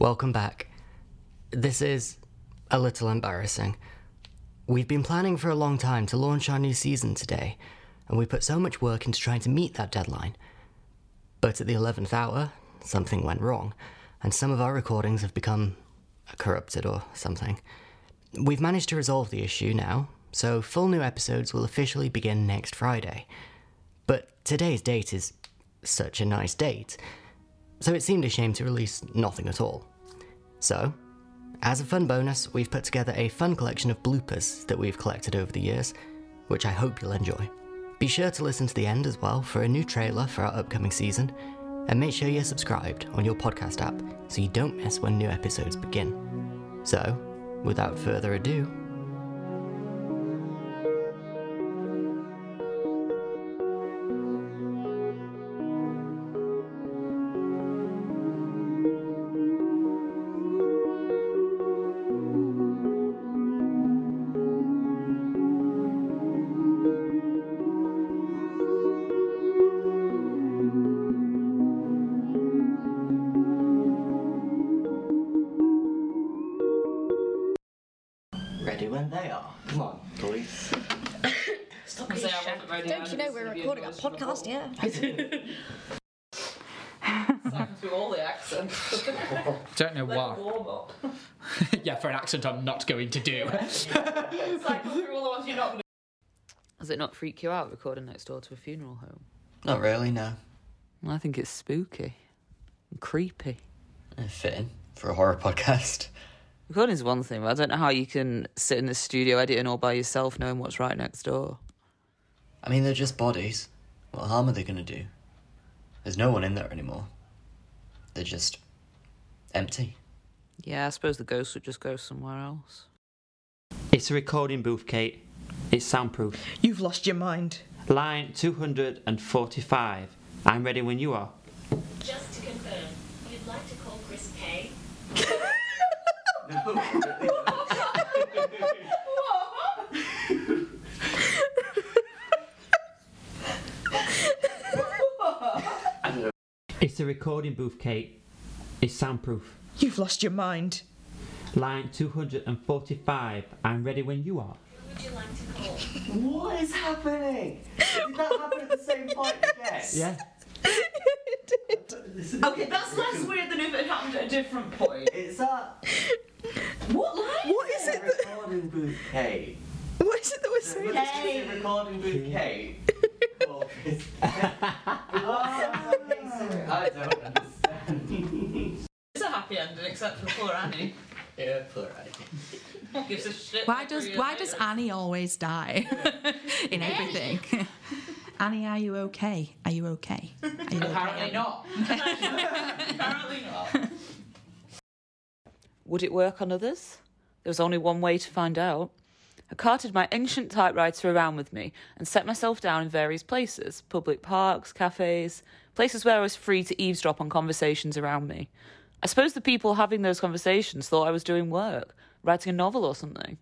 Welcome back. This is a little embarrassing. We've been planning for a long time to launch our new season today, and we put so much work into trying to meet that deadline. But at the 11th hour, something went wrong, and some of our recordings have become corrupted or something. We've managed to resolve the issue now, so full new episodes will officially begin next Friday. But today's date is such a nice date, so it seemed a shame to release nothing at all. So, as a fun bonus, we've put together a fun collection of bloopers that we've collected over the years, which I hope you'll enjoy. Be sure to listen to the end as well for a new trailer for our upcoming season, and make sure you're subscribed on your podcast app so you don't miss when new episodes begin. So, without further ado, they are. Come on, boys. Stop saying I wasn't ready. Don't you know we're recording a podcast here? Cycle through all the accents. Don't know Like why. warm up. yeah, for an accent I'm not going to do. Cycle through all the ones you're not going Does it not freak you out recording next door to a funeral home? Not really, no. I think it's spooky and creepy. Fitting for a horror podcast. Recording's one thing, but I don't know how you can sit in the studio editing all by yourself knowing what's right next door. I mean, they're just bodies. What harm are they gonna do? There's no one in there anymore. They're just empty. Yeah, I suppose the ghost would just go somewhere else. It's a recording booth, Kate. It's soundproof. You've lost your mind. Line 245. I'm ready when you are. Just to confirm, you'd like to call Chris K? It's a recording booth, Kate. It's soundproof. You've lost your mind. Line 245. I'm ready when you are. Who would you like to call? What is happening? Did that happen at the same point again? Yeah. Okay, that's less weird than if it happened at a different point. Is that What line? What is it? That, recording booth Kate? what is it that we're saying? Hey. recording booth Kate. Call Chris. Ah, I don't understand. It's a happy ending, except for poor Annie. yeah, poor Annie. Gives a shit. Why does three years why does. Annie always die in everything? Annie, are you okay? Are you okay? Are you okay? Apparently not. Apparently not. Would it work on others? There was only one way to find out. I carted my ancient typewriter around with me and set myself down in various places public parks, cafes, places where I was free to eavesdrop on conversations around me. I suppose the people having those conversations thought I was doing work, writing a novel or something.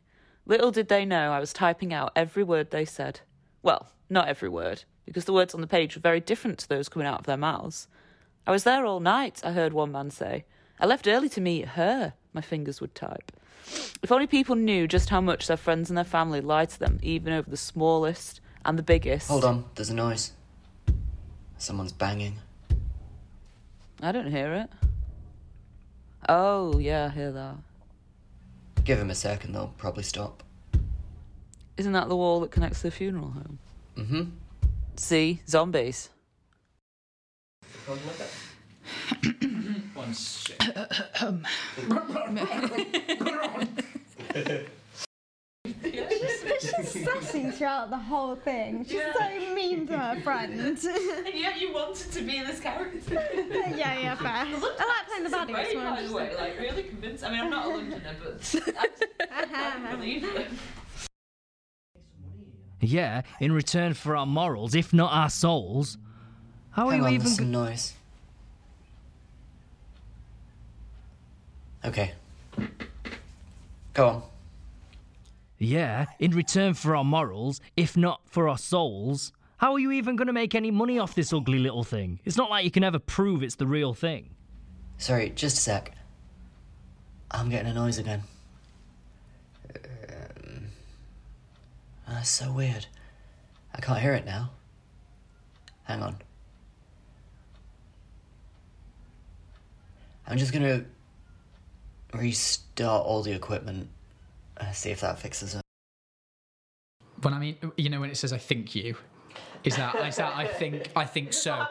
Little did they know I was typing out every word they said. Well, not every word, because the words on the page were very different to those coming out of their mouths. I was there all night, I heard one man say. I left early to meet her, my fingers would type. If only people knew just how much their friends and their family lie to them, even over the smallest and the biggest. Hold on, there's a noise. Someone's banging. I don't hear it. Oh, yeah, I hear that. Give him a second, they'll probably stop. Isn't that the wall that connects to the funeral home? Mm-hmm. See, zombies. One shit. She's just sassy throughout the whole thing. She's so mean to her friend. And yet you wanted to be in this character. yeah, yeah, fair. I like playing the baddie. Great, It's more by the way, like really convinced. I mean, I'm not a Londoner, but I just believe it. Yeah, in return for our morals, if not our souls. How are on, you there's even? some noise. Okay. Go on. Yeah, in return for our morals, if not for our souls. How are you even going to make any money off this ugly little thing? It's not like you can ever prove it's the real thing. Sorry, just a sec. I'm getting a noise again. Um, that's so weird. I can't hear it now. Hang on. I'm just gonna restart all the equipment. Uh, see if that fixes it. When I mean, you know, when it says "I think you," is that is that I think I think so?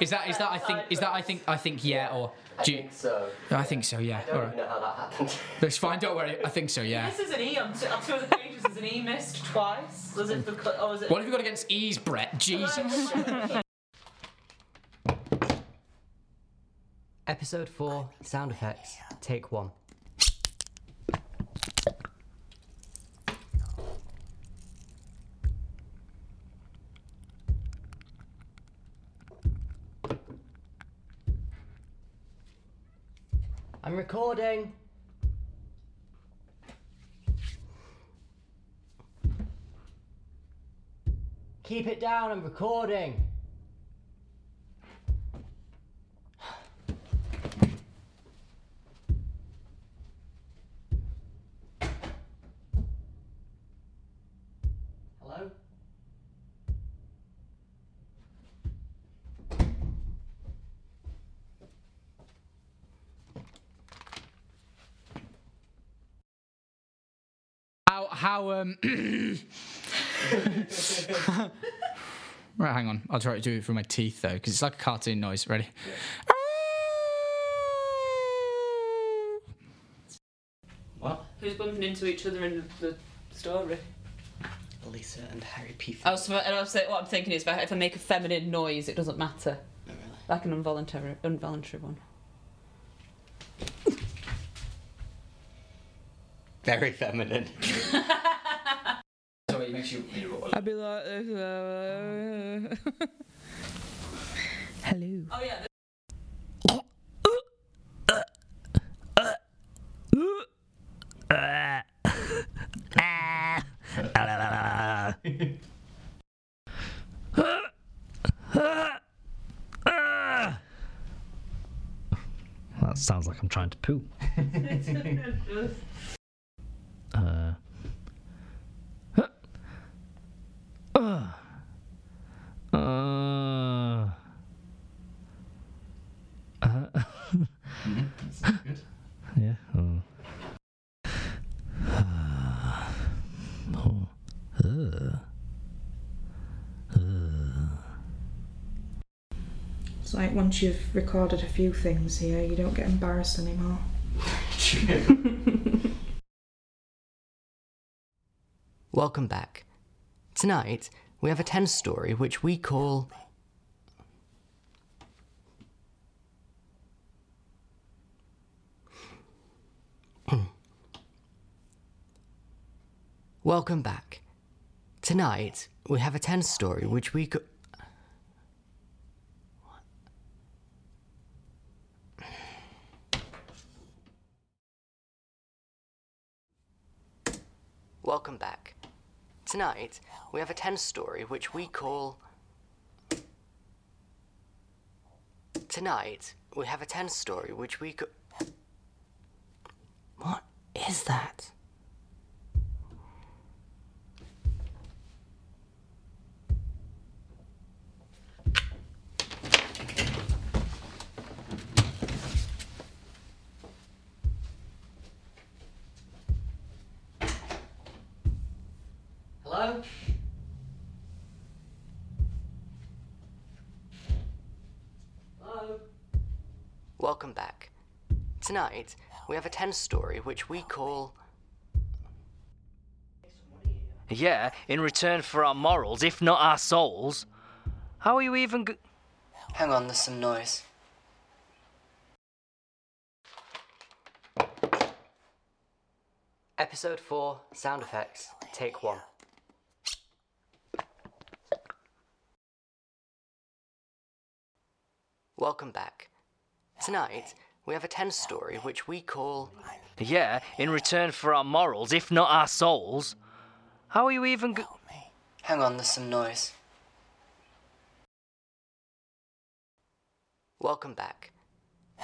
Is that is that I think is that I think I think yeah or do you, so. I think so yeah. All right. know how that happened. It's fine. Don't worry. I think so yeah. This is an E. I'm two, on two of the pages. Is an E missed twice. Was it the cl- or was it? What have you got against E's, Brett? Jesus. Episode 4 Sound Effects, take 1. I'm recording. Keep it down, I'm recording. How how um. right, hang on. I'll try to do it through my teeth though, because it's like a cartoon noise. Ready? What? Who's bumping into each other in the, the story? Lisa and Harry P. I was, and I was saying, what I'm thinking is, if I, if I make a feminine noise, it doesn't matter. Like an involuntary, involuntary one. Very feminine. So it makes you. I'd be like this. uh, Hello. Oh yeah. That sounds like I'm trying to poo. Uh. Uh. Uh. Yeah. Oh. Oh. Uh. Uh. It's like once you've recorded a few things here, you don't get embarrassed anymore. Welcome back. Tonight, we have a 10 story which we call. Welcome back. Tonight, we have a 10 story which we co- Welcome back. Tonight, we have a 10 story which we call. Tonight, we have a 10 story which we co- What is that? Hello? Hello? Welcome back. Tonight, we have a 10 story which we call. Yeah, in return for our morals, if not our souls. How are you even. G- Hang on, there's some noise. Episode 4 Sound Effects, Take 1. Welcome back. Tonight, we have a 10 story which we call. yeah, in return for our morals, if not our souls. How are you even. G- Hang on, there's some noise. Welcome back.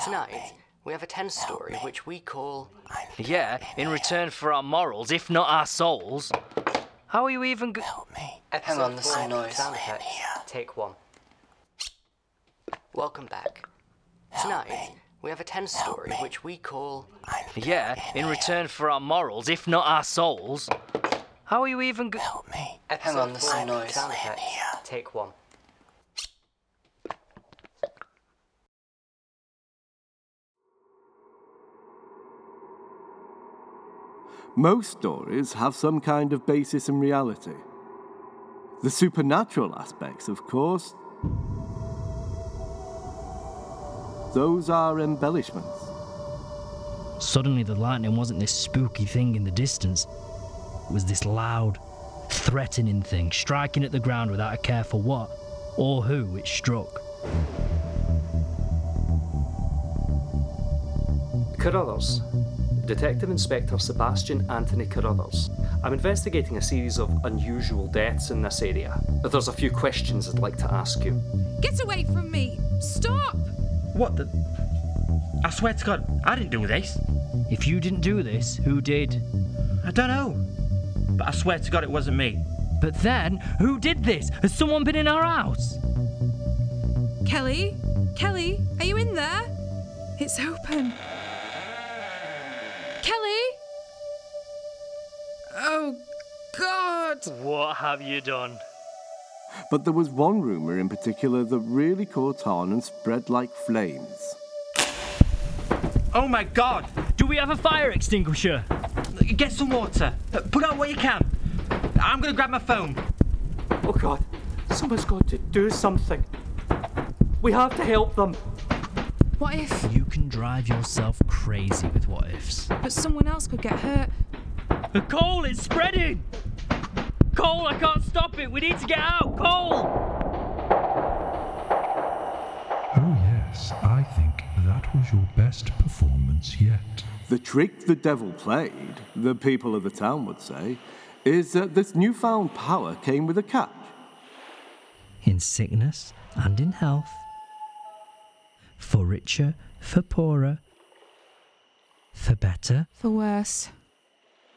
Tonight, we have a 10 story which we call. Yeah, in return for our morals, if not our souls. How are you even go- Help me. Episode on, there's some noise. Sound effects. Take one. Welcome back. Tonight, we have a 10 story which we call. Yeah, in return for our morals, if not our souls. How are you even go- Help me. Episode on, there's some four, noise. Sound effects. Take one. Most stories have some kind of basis in reality. The supernatural aspects, of course, those are embellishments. Suddenly, the lightning wasn't this spooky thing in the distance. It was this loud, threatening thing striking at the ground without a care for what or who it struck. Carruthers. Detective Inspector Sebastian Anthony Carruthers. I'm investigating a series of unusual deaths in this area. There's a few questions I'd like to ask you. Get away from me! Stop! What the? I swear to God, I didn't do this. If you didn't do this, who did? I don't know. But I swear to God, it wasn't me. But then, who did this? Has someone been in our house? Kelly? Kelly, are you in there? It's open. Kelly? Oh, God! What have you done? But there was one rumour in particular that really caught on and spread like flames. Oh my God! Do we have a fire extinguisher? Get some water. Put out what you can. I'm gonna grab my phone. Oh God, someone's got to do something. We have to help them. What if? You can drive yourself crazy with what ifs. But someone else could get hurt. The coal is spreading! Cole, I can't stop it! We need to get out! Cole! Oh, yes, I think that was your best performance yet. The trick the devil played, the people of the town would say, is that this newfound power came with a catch. In sickness and in health. For richer, for poorer. For better. For worse.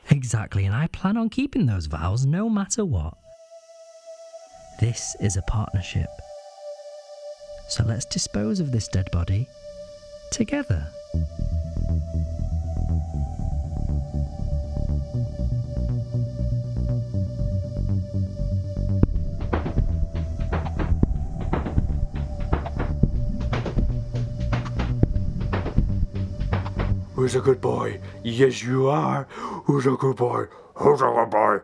Exactly, and I plan on keeping those vows no matter what. This is a partnership. So let's dispose of this dead body together. Who's a good boy? Yes, you are. Who's a good boy? Who's a good boy?